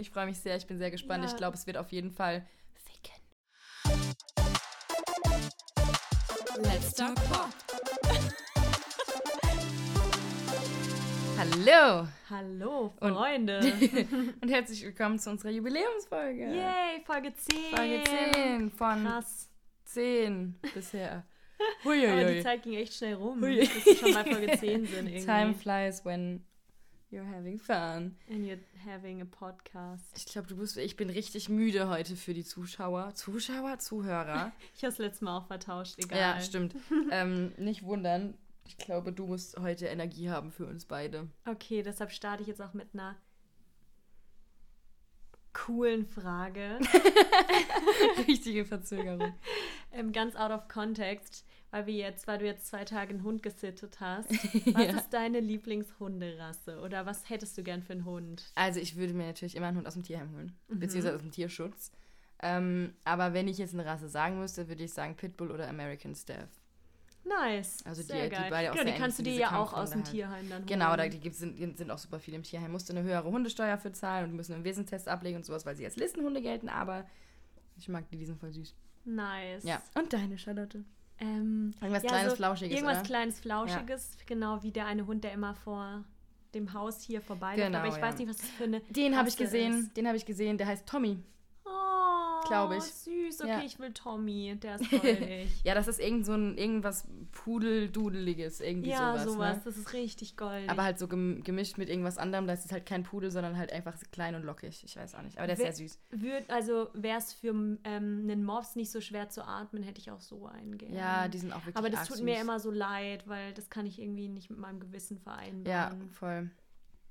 Ich freue mich sehr, ich bin sehr gespannt. Ja. Ich glaube, es wird auf jeden Fall ficken. Let's talk Pop. Hallo Hallo, Und- Freunde. und herzlich willkommen zu unserer Jubiläumsfolge. Yay, Folge 10. Folge 10 von Krass. 10 bisher. Aber die. Zeit ging echt schnell rum, Hui. bis wir schon bei Folge 10 sind irgendwie. Time flies when you're having fun. And you're having a podcast. Ich glaube, du bist, ich bin richtig müde heute für die Zuschauer. Zuschauer, Zuhörer. Ich habe es letztes Mal auch vertauscht, egal. ja, stimmt. ähm, nicht wundern. Ich glaube, du musst heute Energie haben für uns beide. Okay, deshalb starte ich jetzt auch mit einer coolen Frage. Richtige Verzögerung. ähm, ganz out of context, weil wir jetzt, weil du jetzt zwei Tage einen Hund gesittet hast. Was Ja. ist deine Lieblingshunderasse? Oder was hättest du gern für einen Hund? Also ich würde mir natürlich immer einen Hund aus dem Tierheim holen, Mhm. beziehungsweise aus dem Tierschutz. Ähm, aber wenn ich jetzt eine Rasse sagen müsste, würde ich sagen Pitbull oder American Staff. Nice. Also die- die beide auch genau, die kannst du dir ja auch aus dem halt. Tierheim dann holen. Genau, da die gibt's, sind, sind auch super viele im Tierheim. Musste eine höhere Hundesteuer für zahlen und müssen einen Wesenstest ablegen und sowas, weil sie als Listenhunde gelten, aber ich mag die, die sind voll süß. Nice. Ja. Und deine, Charlotte? Ähm, Irgendwas ja, kleines, so Flauschiges, Irgendwas oder? kleines, Flauschiges. Genau wie der eine Hund, der immer vor dem Haus hier vorbeiläuft. Genau, Aber ich ja. weiß nicht, was das für eine Den habe ich gesehen, ist. den habe ich gesehen, der heißt Tommy. Oh, Glaub ich. süß. Okay, Ja. ich will Tommy. Der ist goldig. Ja, das ist irgend so ein irgendwas Pudeldudeliges, irgendwie ja, sowas. sowas. Ne? Das ist richtig goldig. Aber halt so gem gemischt mit irgendwas anderem. Da ist es halt kein Pudel, sondern halt einfach klein und lockig. Ich weiß auch nicht. Aber der ist sehr süß. Würd, also wäre es für ähm, einen Mops nicht so schwer zu atmen, hätte ich auch so einen gern. Ja, die sind auch wirklich Aber das tut süß. mir immer so leid, weil das kann ich irgendwie nicht mit meinem Gewissen Ja, vereinbaren. voll.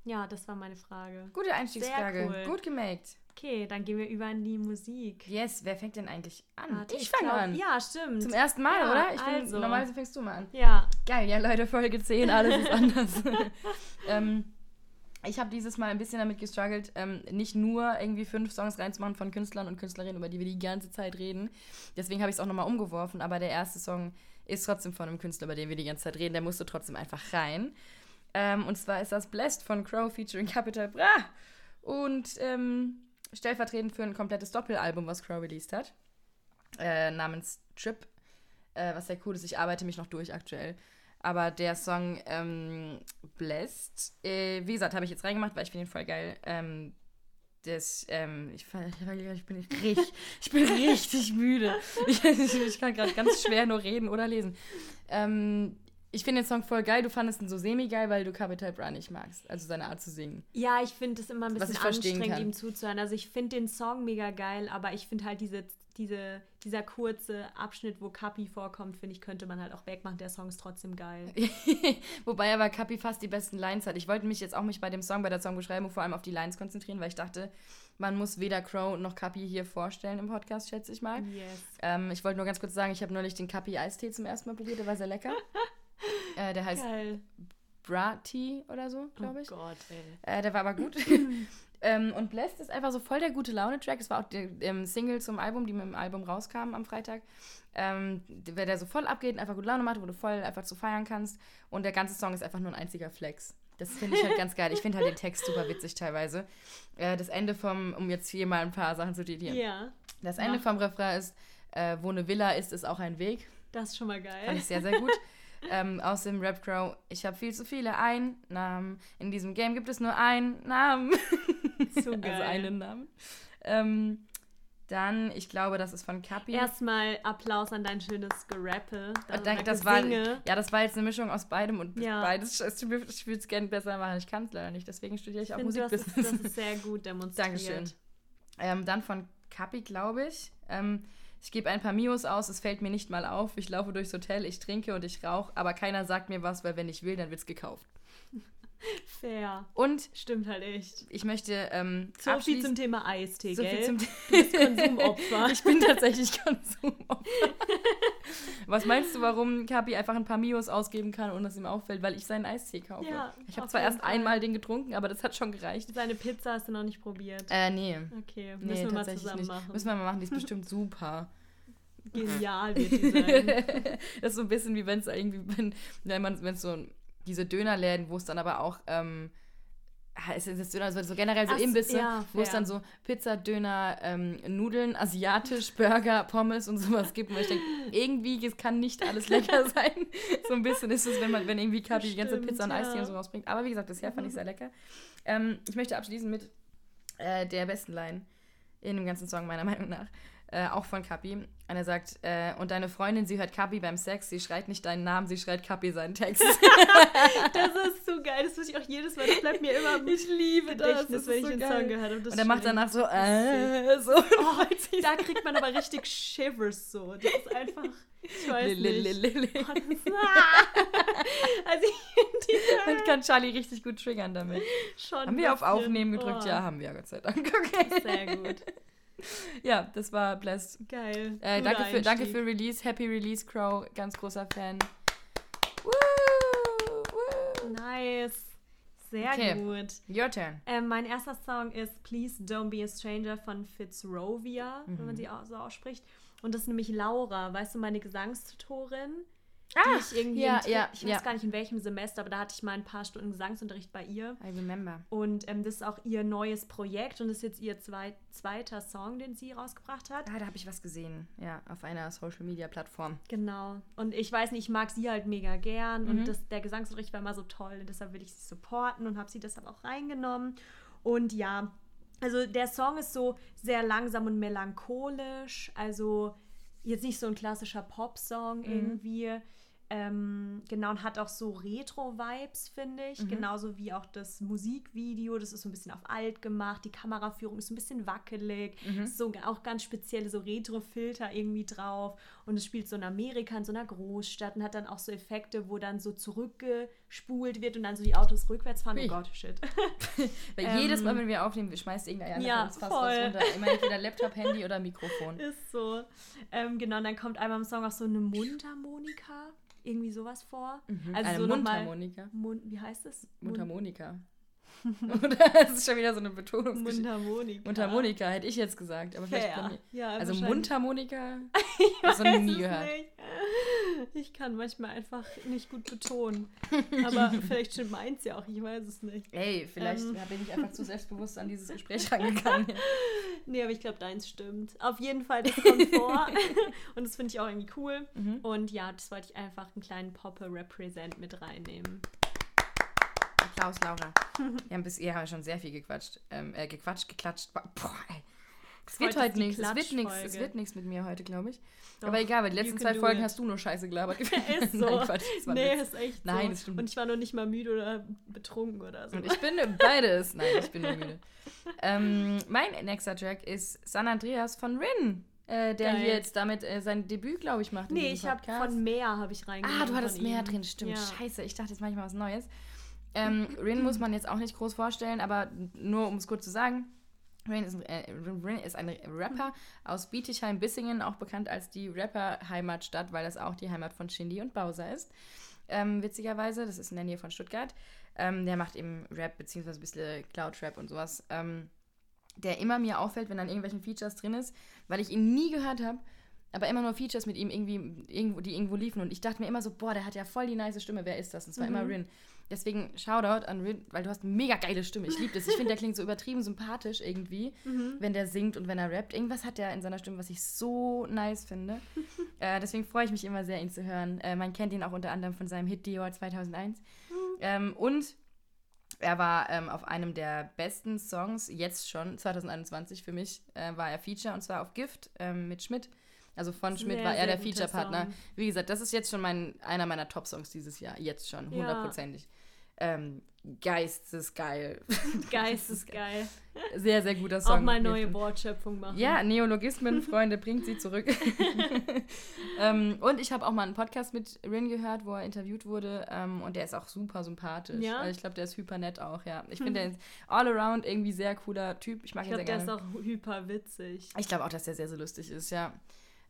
Ja, das war meine Frage. Gute Einstiegsfrage. Cool. Gut gemaked. Okay, dann gehen wir über in die Musik. Yes, wer fängt denn eigentlich an? Warte, ich fange glaub- an. Ja, stimmt. Zum ersten Mal, Ja, oder? Ich bin, also. Normalerweise fängst du mal an. Ja, Geil, ja Leute, Folge 10, alles ist anders. ähm, ich habe dieses Mal ein bisschen damit gestruggelt, ähm, nicht nur irgendwie fünf Songs reinzumachen von Künstlern und Künstlerinnen, über die wir die ganze Zeit reden. Deswegen habe ich es auch nochmal umgeworfen, aber der erste Song ist trotzdem von einem Künstler, über den wir die ganze Zeit reden. Der musste trotzdem einfach rein. Ähm, und zwar ist das Blessed von Crow featuring Capital Bra. Und ähm, stellvertretend für ein komplettes Doppelalbum, was Crow released hat. Äh, namens Trip. Äh, was sehr cool ist. Ich arbeite mich noch durch aktuell. Aber der Song ähm, Blessed, äh, wie gesagt, habe ich jetzt reingemacht, weil ich finde ihn voll geil. Ähm, das, ähm, ich, ich bin richtig, ich bin richtig müde. Ich, ich kann gerade ganz schwer nur reden oder lesen. Ähm, ich finde den Song voll geil. Du fandest ihn so semi-geil, weil du Capital Bra nicht magst. Also seine Art zu singen. ja, ich finde es immer ein bisschen anstrengend, ihm zuzuhören. Also ich finde den Song mega geil, aber ich finde halt diese, diese, dieser kurze Abschnitt, wo Kapi vorkommt, finde ich, könnte man halt auch wegmachen. Der Song ist trotzdem geil. Wobei aber Kapi fast die besten Lines hat. Ich wollte mich jetzt auch mich bei dem Song, bei der Songbeschreibung vor allem auf die Lines konzentrieren, weil ich dachte, man muss weder Crow noch Kapi hier vorstellen im Podcast, schätze ich mal. Yes. Ähm, ich wollte nur ganz kurz sagen, ich habe neulich den Kapi Eistee zum ersten Mal probiert, der war sehr lecker. äh, der heißt Geil. Bra Tea oder so, glaube ich. Oh Gott, ey. Äh, der war aber gut. ähm, und Blessed ist einfach so voll der gute Laune-Track. Es war auch der ähm, Single zum Album, die mit dem Album rauskam am Freitag. Ähm, wer der so voll abgeht und einfach gute Laune macht, wo du voll einfach zu feiern kannst. Und der ganze Song ist einfach nur ein einziger Flex. Das finde ich halt ganz geil. Ich finde halt den Text super witzig teilweise. Äh, das Ende vom, um jetzt hier mal ein paar Sachen zu zitieren. Ja, Das Ende Mach. vom Refrain ist, äh, wo eine Villa ist, ist auch ein Weg. das ist schon mal Fand geil. ich sehr, sehr gut. ähm, aus dem Rap Crow, ich habe viel zu viele Einnahmen. In diesem Game gibt es nur einen Namen. So geil. Also einen Namen. Ähm, dann, ich glaube, das ist von Kapi. Erstmal Applaus an dein schönes Gerappe. Danke, das war, ja, das war jetzt eine Mischung aus beidem und Ja. beides. Ich würde es gerne besser machen. Ich kann es leider nicht, deswegen studiere ich Ich auch finde, das, ist- Musikbusiness. das ist sehr gut demonstriert. Dankeschön. Ähm, dann von Kapi, glaube ich. Ähm, ich gebe ein paar Mios aus, es fällt mir nicht mal auf. Ich laufe durchs Hotel, ich trinke und ich rauche, aber keiner sagt mir was, weil wenn ich will, dann wird es gekauft. Fair. Und Stimmt halt echt. ich möchte ähm, So viel zum Thema Eistee, so gell? viel zum du bist Konsumopfer. Ich bin tatsächlich Konsumopfer. Was meinst du, warum Kapi einfach ein paar Mios ausgeben kann und es ihm auffällt, weil ich seinen Eistee kaufe? Ja, ich habe zwar erst Fall. einmal den getrunken, aber das hat schon gereicht. Seine Pizza hast du noch nicht probiert. Äh, nee. Okay, müssen Nee, wir mal zusammen nicht. machen. Müssen wir mal machen, die ist bestimmt super. Genial wird die sein. das ist so ein bisschen wie wenn es irgendwie, wenn, wenn man, wenn es so diese Dönerläden, wo es dann aber auch ähm, es ist Döner, also so generell so Ach, Imbisse, ja, wo es dann so Pizza, Döner, ähm, Nudeln, asiatisch, Burger, Pommes und sowas gibt. Und ich denke, irgendwie, es kann nicht alles lecker sein. so ein bisschen ist es, wenn man, wenn irgendwie Kapi die ganze Pizza und Eistee ja. Mhm. und so rausbringt. Aber wie gesagt, bisher fand ich sehr lecker. Ähm, ich möchte abschließen mit äh, der besten Line in dem ganzen Song, meiner Meinung nach. Äh, auch von Kapi. Einer sagt, äh, und deine Freundin, sie hört Kapi beim Sex, sie schreit nicht deinen Namen, sie schreit Kapi seinen Text. Das ist so geil. Das muss ich auch jedes Mal. Das bleibt mir immer im ich liebe das. Gedächtnis, das wenn ist ich so den. Song gehört habe. Das Und er macht danach so, äh, so. Oh, da kriegt man aber richtig Shivers so. Das ist einfach. Ich weiß nicht. Oh, das ist, also ich finde Man kann Charlie richtig gut triggern damit. schon. Haben wir auf Aufnehmen gedrückt? oh, Ja, haben wir, Gott sei Dank. Okay. Sehr gut. Ja, das war Blessed. Geil. Äh, danke, für, danke für Release. Happy Release, Crow. Ganz großer Fan. Woo, woo. Nice. Sehr Okay. gut. Your turn. Ähm, mein erster Song ist Please Don't Be a Stranger von Fitzrovia, wenn Mhm. man sie auch so ausspricht. Und das ist nämlich Laura, weißt du, meine Gesangstutorin. Die ich irgendwie ja, ja, ich weiß ja. gar nicht in welchem Semester, aber da hatte ich mal ein paar Stunden Gesangsunterricht bei ihr. I remember. Und ähm, das ist auch ihr neues Projekt und das ist jetzt ihr zweit, zweiter Song, den sie rausgebracht hat. Ah, da habe ich was gesehen. Ja, auf einer Social-Media-Plattform. Genau. Und ich weiß nicht, ich mag sie halt mega gern Mhm. und das, der Gesangsunterricht war immer so toll und deshalb will ich sie supporten und habe sie deshalb auch reingenommen. Und ja, also der Song ist so sehr langsam und melancholisch, also jetzt nicht so ein klassischer Pop-Song irgendwie. Ähm, genau, und hat auch so Retro-Vibes, finde ich. Genauso wie auch das Musikvideo. Das ist so ein bisschen auf alt gemacht. Die Kameraführung ist so ein bisschen wackelig. Ist so auch ganz spezielle so Retro-Filter irgendwie drauf. Und es spielt so in Amerika, in so einer Großstadt und hat dann auch so Effekte, wo dann so zurückgespult wird und dann so die Autos rückwärts fahren. Ui. Oh Gott, shit. Weil Ähm, jedes Mal, wenn wir aufnehmen, schmeißt irgendeiner ja, uns fast voll. was runter. Immer entweder Laptop, Handy oder Mikrofon. Ist so. Ähm, genau, und dann kommt einmal im Song auch so eine Mundharmonika. Irgendwie sowas vor. Mhm. Also Eine so Mundharmonika. Mund, wie heißt das? Mundharmonika. Oder das ist schon wieder so eine Betonung. Mundharmonika. Mundharmonika hätte ich jetzt gesagt, aber vielleicht. Ja, Also. Mundharmonika? Ich weiß nie es gehört. nicht. Ich kann manchmal einfach nicht gut betonen. Aber vielleicht stimmt meins ja auch, ich weiß es nicht. Ey, vielleicht Ähm. bin ich einfach zu selbstbewusst an dieses Gespräch rangegangen. Nee, aber ich glaube, deins stimmt. Auf jeden Fall, das kommt vor. Und das finde ich auch irgendwie cool. Mhm. Und ja, das wollte ich einfach einen kleinen Poppe-Represent mit reinnehmen. Applaus, Laura. Wir haben, bis, wir haben schon sehr viel gequatscht. Ähm, äh, gequatscht, geklatscht. Boah, ey. Es wird Heute nichts. Es wird nichts. Es wird nichts mit mir heute, glaube ich. Doch, Aber egal, weil die letzten zwei Folgen it. hast du nur Scheiße gelabert. Ist so. Nein, Quatsch, das war nee, Witz. ist echt Nein, so. das stimmt Und ich war noch nicht mal müde oder betrunken oder so. Und ich bin beides. Nein, ich bin nur müde. ähm, mein nächster Track ist San Andreas von Rin. Äh, der Geil. hier jetzt damit äh, sein Debüt, glaube ich, macht. nee, ich habe von Meer habe ich. Ah, du hattest mehr ihm. drin, stimmt. Ja. Scheiße, ich dachte jetzt manchmal was Neues. Ähm, Rin muss man jetzt auch nicht groß vorstellen, aber nur um es kurz zu sagen. Rin ist, ein, äh, Rin ist ein Rapper aus Bietigheim-Bissingen, auch bekannt als die Rapper-Heimatstadt, weil das auch die Heimat von Shindy und Bowser ist. Ähm, witzigerweise, das ist in der Nähe von Stuttgart. Ähm, der macht eben Rap, beziehungsweise ein bisschen Cloud-Rap und sowas. Ähm, der immer mir auffällt, wenn an irgendwelchen Features drin ist, weil ich ihn nie gehört habe, aber immer nur Features mit ihm irgendwie, irgendwo, die irgendwo liefen. Und ich dachte mir immer so, boah, der hat ja voll die nice Stimme, wer ist das? Und es war Mhm. immer Rin. Deswegen Shoutout an Rin, weil du hast eine mega geile Stimme. Ich liebe das. Ich finde, der klingt so übertrieben sympathisch irgendwie, Mhm. wenn der singt und wenn er rappt. Irgendwas hat der in seiner Stimme, was ich so nice finde. äh, deswegen freue ich mich immer sehr, ihn zu hören. Äh, man kennt ihn auch unter anderem von seinem Hit Dior 2001. Ähm, und er war ähm, auf einem der besten Songs, jetzt schon, 2021 für mich, äh, war er Feature und zwar auf Gift ähm, mit Schmidt. Also von Schmidt Sehr, war er der Feature-Partner. Wie gesagt, das ist jetzt schon mein, einer meiner Top-Songs dieses Jahr. Jetzt schon, Ja. Ähm, geistesgeil. Geistesgeil. Sehr, sehr guter Song. Auch mal neue Wortschöpfung machen. Ja, Neologismen, Freunde, bringt sie zurück. ähm, und ich habe auch mal einen Podcast mit Rin gehört, wo er interviewt wurde. Ähm, und der ist auch super sympathisch. Ja? Also ich glaube, der ist hyper nett auch, ja. Ich finde, der ist all around irgendwie sehr cooler Typ. Ich mag Ich ihn sehr glaube, der gerne. ist auch hyper witzig. ich glaube auch, dass der sehr, sehr lustig ist, ja.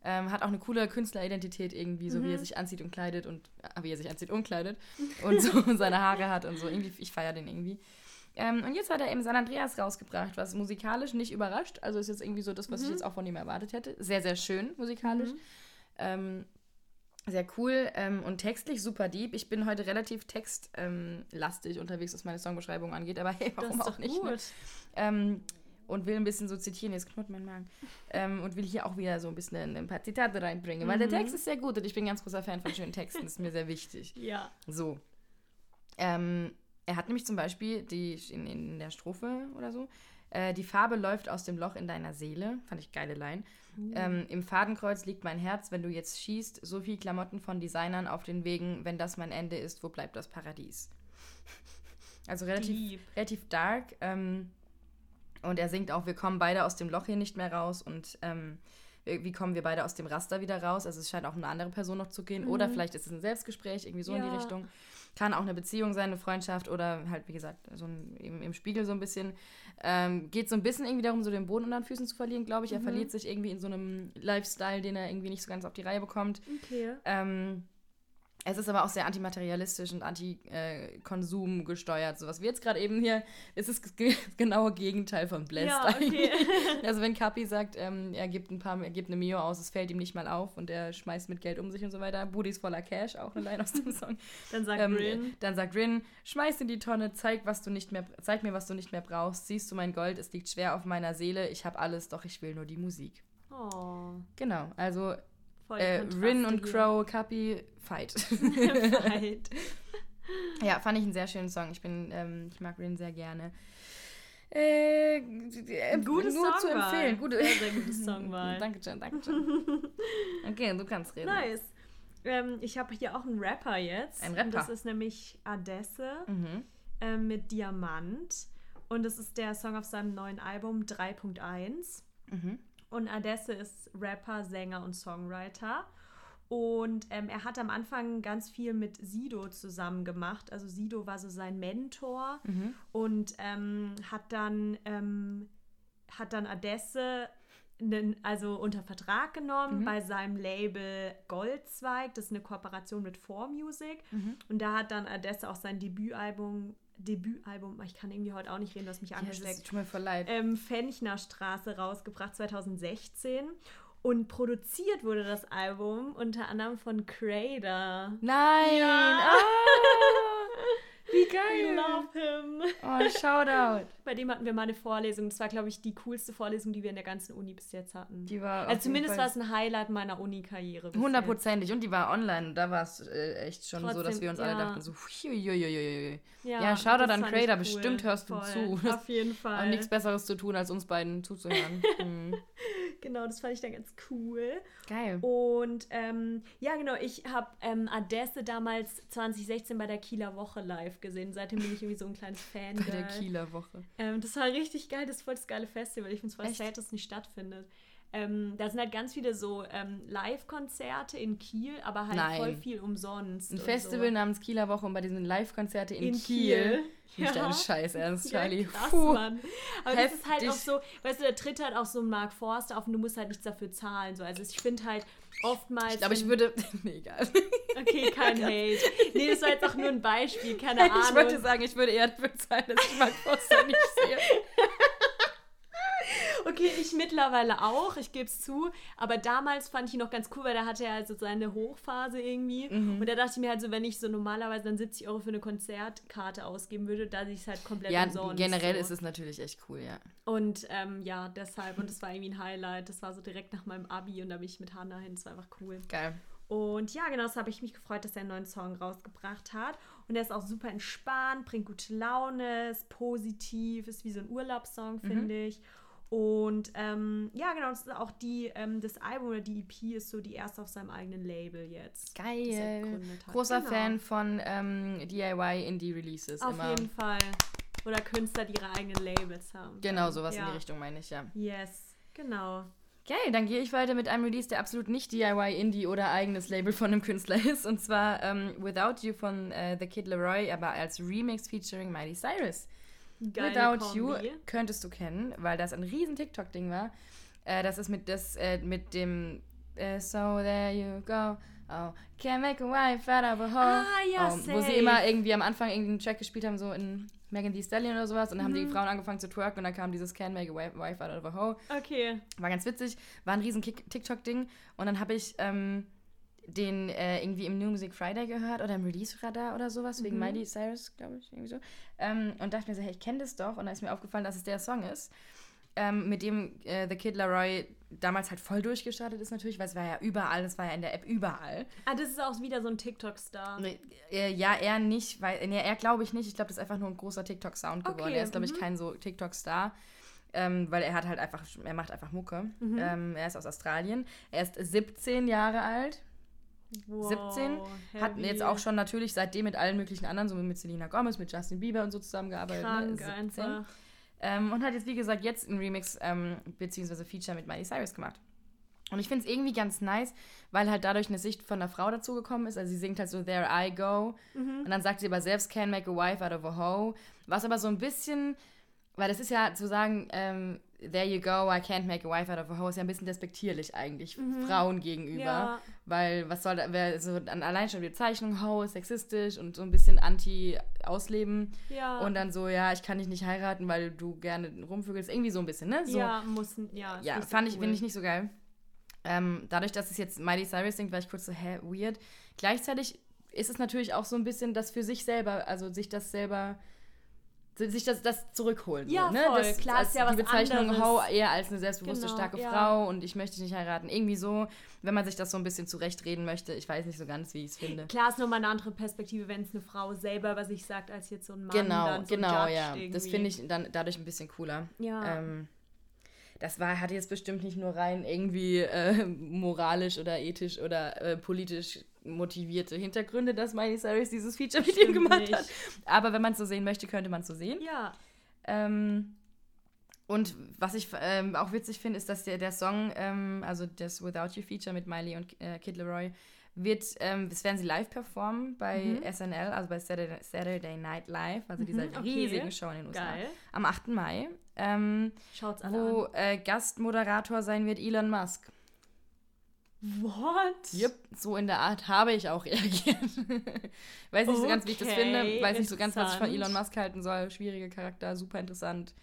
Ähm, hat auch eine coole Künstleridentität irgendwie, so wie Mhm. er sich anzieht und kleidet und äh, wie er sich anzieht und kleidet und so seine Haare hat und so. Irgendwie, ich feiere den irgendwie. Ähm, und jetzt hat er eben San Andreas rausgebracht, was musikalisch nicht überrascht. Also ist jetzt irgendwie so das, was ich Mhm. jetzt auch von ihm erwartet hätte. Sehr, sehr schön musikalisch. Mhm. Ähm, Sehr cool ähm, und textlich super deep. Ich bin heute relativ textlastig ähm, unterwegs, was meine Songbeschreibung angeht, aber hey, warum auch nicht? Ne? Und will ein bisschen so zitieren, jetzt knurrt mein Magen. Ähm, und will hier auch wieder so ein bisschen ein, paar Zitate reinbringen, mhm. weil der mhm. Text ist sehr gut und ich bin ein ganz großer Fan von schönen Texten, das ist mir sehr wichtig. Ja. So. Ähm, er hat nämlich zum Beispiel die, in, in der Strophe oder so, äh, die Farbe läuft aus dem Loch in deiner Seele. Fand ich geile Line. Mhm. Ähm, Im Fadenkreuz liegt mein Herz, wenn du jetzt schießt. So viel Klamotten von Designern auf den Wegen. Wenn das mein Ende ist, wo bleibt das Paradies? Also relativ, relativ dark. Ähm, und er singt auch, wir kommen beide aus dem Loch hier nicht mehr raus. Und ähm, wie kommen wir beide aus dem Raster wieder raus? Also es scheint auch eine andere Person noch zu gehen. Mhm. Oder vielleicht ist es ein Selbstgespräch, irgendwie so ja. in die Richtung. Kann auch eine Beziehung sein, eine Freundschaft oder halt, wie gesagt, so ein, im, im Spiegel so ein bisschen. Ähm, geht so ein bisschen irgendwie darum, so den Boden unter den Füßen zu verlieren, glaube ich. Er mhm. verliert sich irgendwie in so einem Lifestyle, den er irgendwie nicht so ganz auf die Reihe bekommt. Okay. Ähm, es ist aber auch sehr antimaterialistisch und anti-Konsum gesteuert. So was wir jetzt gerade eben hier, ist es das genaue Gegenteil von Blessed ja, okay. also wenn Kapi sagt, ähm, er gibt ein paar, er gibt eine Mio aus, es fällt ihm nicht mal auf und er schmeißt mit Geld um sich und so weiter. Booty ist voller Cash, auch eine Line aus dem Song. dann sagt ähm, Rin. Dann sagt Rin, schmeiß in die Tonne, zeig, was du nicht mehr, zeig mir, was du nicht mehr brauchst. Siehst du mein Gold, es liegt schwer auf meiner Seele. Ich habe alles, doch ich will nur die Musik. Oh. Genau, also äh, Rin und Crow, Kapi, Fight. Fight. ja, fand ich einen sehr schönen Song. Ich bin, ähm, ich mag Rin sehr gerne. Äh, äh gutes nur Songwahl. zu empfehlen. Gute, sehr, sehr gutes Songwahl. danke schön, danke schön. Okay, du kannst reden. Nice. Ähm, ich habe hier auch einen Rapper jetzt. Ein Rapper. Und das ist nämlich Adesse mhm. äh, mit Diamant. Und das ist der Song auf seinem neuen Album 3.1. Mhm. Und Adesse ist Rapper, Sänger und Songwriter. Und ähm, er hat am Anfang ganz viel mit Sido zusammen gemacht. Also Sido war so sein Mentor mhm. und ähm, hat dann ähm, hat dann Adesse also unter Vertrag genommen mhm. bei seinem Label Goldzweig. Das ist eine Kooperation mit 4Music. Mhm. Und da hat dann Adesse auch sein Debütalbum Debütalbum, ich kann irgendwie heute auch nicht reden, hast mich ja, angesteckt. tut mir voll leid. Ähm, Fenchnerstraße rausgebracht 2016. Und produziert wurde das Album unter anderem von Crader. Nein! Ja. Oh. Wie geil. Love him. Oh, Shoutout. Bei dem hatten wir mal eine Vorlesung. Das war, glaube ich, die coolste Vorlesung, die wir in der ganzen Uni bis jetzt hatten. Die war also zumindest war es ein Highlight meiner Uni-Karriere. Hundertprozentig. Und die war online. Da war es äh, echt schon Trotzdem, so, dass wir uns ja. alle dachten, so, huiuiuiui. Ja, ja Shoutout an Creator. Cool. Bestimmt hörst Voll. du zu. Auf jeden Fall. Und nichts Besseres zu tun, als uns beiden zuzuhören. hm. Genau, das fand ich dann ganz cool. Geil. Und ähm, ja, genau, ich habe ähm, Adesse damals 2016 bei der Kieler Woche live gesehen. Seitdem bin ich irgendwie so ein kleines Fan. Bei der Kieler Woche. Ähm, das war richtig geil, das ist voll das geile Festival. Ich finde es voll sad, dass es nicht stattfindet. Ähm, da sind halt ganz viele so ähm, Live-Konzerte in Kiel, aber halt Nein. voll viel umsonst. Ein Festival so. namens Kieler Woche und bei diesen Live-Konzerte in, in, Kiel. Kiel. Nicht ja. dein Scheiß ernst, Charlie. Ja, krass, Puh. Mann. Aber Heftig. das ist halt auch so, weißt du, da tritt halt auch so ein Mark Forster auf und du musst halt nichts dafür zahlen. So. Also ich finde halt oftmals. Ich glaube, ich würde. Nee, egal. Okay, kein Hate. Nee, das war jetzt auch nur ein Beispiel, keine Ahnung. Ich wollte sagen, ich würde eher bezahlen, dass ich Mark Forster nicht sehe. Okay, ich mittlerweile auch, ich gebe es zu. Aber damals fand ich ihn noch ganz cool, weil da hatte er also seine Hochphase irgendwie. Mhm. Und da dachte ich mir halt so, wenn ich so normalerweise dann 70 Euro für eine Konzertkarte ausgeben würde, da ich es halt komplett ja, umsonst. generell so. ist es natürlich echt cool, ja. Und ähm, ja, deshalb. Und das war irgendwie ein Highlight. Das war so direkt nach meinem Abi und da bin ich mit Hannah hin. Das war einfach cool. Geil. Und ja, genau, das habe ich mich gefreut, dass er einen neuen Song rausgebracht hat. Und er ist auch super entspannt, bringt gute Laune, ist positiv, ist wie so ein Urlaubssong, mhm. finde ich. Und ähm, ja, genau, das ist auch die, ähm, das Album oder die EP ist so die erste auf seinem eigenen Label jetzt. Geil. Großer genau. Fan von ähm, DIY Indie Releases. Auf immer. jeden Fall. Oder Künstler, die ihre eigenen Labels haben. Genau, sowas ja. in die Richtung meine ich, ja. Yes, genau. Geil, dann gehe ich weiter mit einem Release, der absolut nicht DIY Indie oder eigenes Label von einem Künstler ist. Und zwar ähm, Without You von äh, The Kid Leroy, aber als Remix featuring Miley Cyrus. Geile Without Kombi. You könntest du kennen, weil das ein riesen TikTok-Ding war. Äh, das ist mit, das, äh, mit dem äh, So there you go. Oh, can't make a wife out of a hole. Ah, ja, oh, Wo sie immer irgendwie am Anfang irgendeinen Track gespielt haben, so in Megan Thee Stallion oder sowas. Und dann mhm. haben die mhm. Frauen angefangen zu twerken und dann kam dieses Can't make a wife out of a hole. Okay. War ganz witzig. War ein riesen TikTok-Ding. Und dann habe ich... Ähm, den äh, irgendwie im New Music Friday gehört oder im Release-Radar oder sowas, wegen Mhm. Miley Cyrus, glaube ich, irgendwie so. Ähm, und dachte mir so, hey, ich kenne das doch. Und dann ist mir aufgefallen, dass es der Song ist, ähm, mit dem äh, The Kid Laroi damals halt voll durchgestartet ist natürlich, weil es war ja überall, es war ja in der App überall. Ah, das ist auch wieder so ein TikTok-Star. Äh, ja, er nicht, weil, nee, er glaube ich nicht. Ich glaube, das ist einfach nur ein großer TikTok-Sound geworden. Okay, Er ist, glaube ich, mhm. kein so TikTok-Star. Ähm, weil er hat halt einfach, er macht einfach Mucke. Mhm. Ähm, er ist aus Australien. Er ist 17 Jahre alt. Wow, 17, Hat heavy. jetzt auch schon natürlich seitdem mit allen möglichen anderen, so mit Selena Gomez, mit Justin Bieber und so zusammengearbeitet. krank ne? 17. einfach. Ähm, und hat jetzt, wie gesagt, jetzt ein Remix ähm, bzw. Feature mit Miley Cyrus gemacht. Und ich finde es irgendwie ganz nice, weil halt dadurch eine Sicht von einer Frau dazugekommen ist. Also sie singt halt so There I Go. Mhm. Und dann sagt sie aber selbst Can make a wife out of a hoe. Was aber so ein bisschen, weil das ist ja zu sagen, ähm, There you go, I can't make a wife out of a hoe, ist ja ein bisschen despektierlich eigentlich Frauen gegenüber. Mhm. Ja. Weil was soll da, wer so an allein schon die Bezeichnung Hoe ist sexistisch und so ein bisschen anti-Ausleben. Ja. Und dann so, ja, ich kann dich nicht heiraten, weil du gerne rumvögelst. Irgendwie so ein bisschen, ne? So, ja, muss, ja. ja, nicht so fand ich, cool. finde ich nicht so geil. Ähm, dadurch, dass es jetzt Miley Cyrus singt, war ich kurz so, hä, weird. Gleichzeitig ist es natürlich auch so ein bisschen das für sich selber, also sich das selber, sich das, das zurückholen. Ja, so, ne? voll. Das, Klar, ist ja was Die Bezeichnung anderes. How eher als eine selbstbewusste, Genau, starke ja. Frau und ich möchte dich nicht heiraten. Irgendwie so, wenn man sich das so ein bisschen zurechtreden möchte. Ich weiß nicht so ganz, wie ich es finde. Klar ist nochmal eine andere Perspektive, wenn es eine Frau selber über sich sagt, als jetzt so ein Mann. Genau, so genau, ja. Das irgendwie. finde ich dann dadurch ein bisschen cooler. Ja. Ähm, das war, hatte jetzt bestimmt nicht nur rein irgendwie äh, moralisch oder ethisch oder äh, politisch motivierte Hintergründe, dass Miley Cyrus dieses Feature mit ihm gemacht nicht. hat. Aber wenn man es so sehen möchte, könnte man es so sehen. Ja. Ähm, und was ich ähm, auch witzig finde, ist, dass der, der Song, ähm, also das Without You Feature mit Miley und äh, Kid Leroy, wird, ähm, das werden sie live performen bei Mhm. SNL, also bei Saturday, Saturday Night Live, also dieser Mhm, okay. riesigen Show in den USA. Geil. Am 8. Mai. Ähm, Schaut's alle wo an. äh, Gastmoderator sein wird Elon Musk. What? Yep, so in der Art habe ich auch reagiert. weiß nicht so ganz, wie ich das finde. Weiß nicht so ganz, was ich von. Elon Musk halten soll. Schwieriger Charakter, super interessant.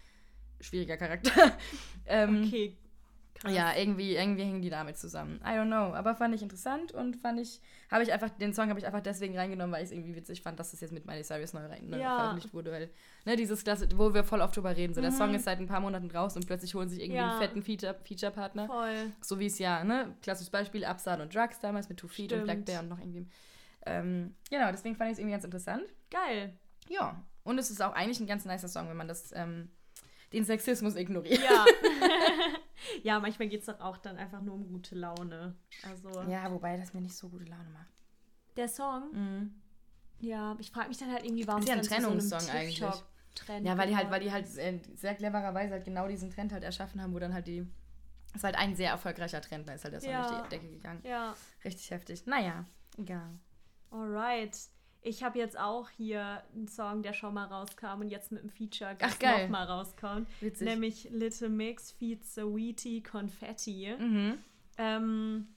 Schwieriger Charakter. ähm, Okay. Krass. Ja, irgendwie, irgendwie hängen die damit zusammen. I don't know. Aber fand ich interessant und fand ich, habe ich einfach, den Song habe ich einfach deswegen reingenommen, weil ich es irgendwie witzig fand, dass das jetzt mit Miley Cyrus neu, rein, Ja. veröffentlicht wurde. Weil, ne, dieses Klasse, wo wir voll oft drüber reden. So, der Song ist seit ein paar Monaten raus und plötzlich holen sich irgendwie Mhm. Ja. einen fetten Feature- Feature-Partner. Voll. So wie es ja, ne, klassisches Beispiel, Upstart und Drugs damals mit Two Feet und Black Stimmt. Bear und noch irgendwie. Ähm, genau, deswegen fand ich es irgendwie ganz interessant. Geil. Ja. Und es ist auch eigentlich ein ganz nicer Song, wenn man das, ähm, den Sexismus ignoriert. Ja. ja, manchmal geht es doch auch dann einfach nur um gute Laune. Also, Ja, wobei das mir nicht so gute Laune macht. der Song, Mhm. ja, ich frage mich dann halt irgendwie, warum Ist ja ein so Trennungssong einem eigentlich. TikTok-Trend Ja, weil die halt, weil die halt äh, sehr clevererweise halt genau diesen Trend halt erschaffen haben, wo dann halt die. Das ist halt ein sehr erfolgreicher Trend, da ist halt der Song Ja. durch die Decke gegangen. Ja, Richtig heftig. Naja, egal. alright. Ich habe jetzt auch hier einen Song, der schon mal rauskam und jetzt mit dem Feature Ach, geil. nochmal rauskommt. Witzig. Nämlich Little Mix feat. Saweetie Confetti. Mhm. Ähm,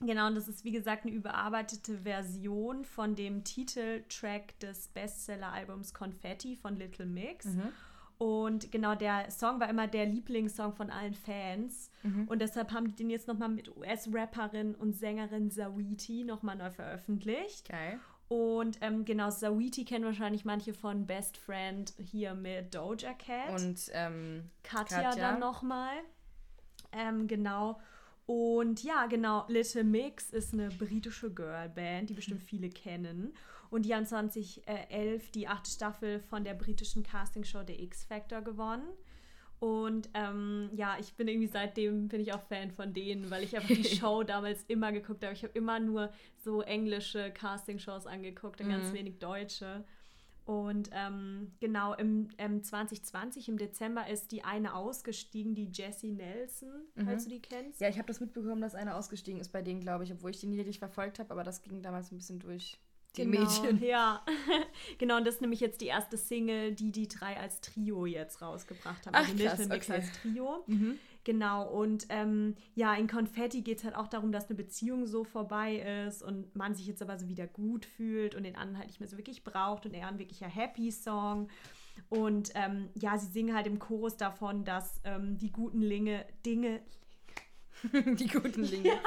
genau, und das ist wie gesagt eine überarbeitete Version von dem Titeltrack des Bestseller-Albums Confetti von Little Mix. Mhm. Und genau, der Song war immer der Lieblingssong von allen Fans. Mhm. Und deshalb haben die den jetzt nochmal mit US-Rapperin und Sängerin Saweetie nochmal neu veröffentlicht. Geil. Und ähm, genau, Saweetie kennen wahrscheinlich manche von Best Friend hier mit Doja Cat. Und ähm, Katja, Katja. dann nochmal. Ähm, genau. Und ja, genau, Little Mix ist eine britische Girlband, die bestimmt viele kennen. Und die haben 2011 die achte Staffel von der britischen Castingshow The X Factor gewonnen. Und ähm, ja, ich bin irgendwie seitdem bin ich auch Fan von denen, weil ich einfach die Show damals immer geguckt habe. Ich habe immer nur so englische Castingshows angeguckt und ganz Mhm. wenig deutsche. Und ähm, genau, im, im 2020, im Dezember, ist die eine ausgestiegen, die Jessie Nelson, falls du die kennst. ja, ich habe das mitbekommen, dass einer ausgestiegen ist bei denen, glaube ich, obwohl ich die nie richtig verfolgt habe, aber das ging damals ein bisschen durch die genau, Medien. Ja, genau, und das ist nämlich jetzt die erste Single, die die drei als Trio jetzt rausgebracht haben. Ach, also krass, Mix okay. als Trio. Mhm. Genau, und ähm, ja, in Konfetti geht es halt auch darum, dass eine Beziehung so vorbei ist und man sich jetzt aber so wieder gut fühlt und den anderen halt nicht mehr so wirklich braucht und eher ein wirklicher Happy-Song. Und ähm, ja, sie singen halt im Chorus davon, dass ähm, die guten Linge, Dinge, die guten Linge.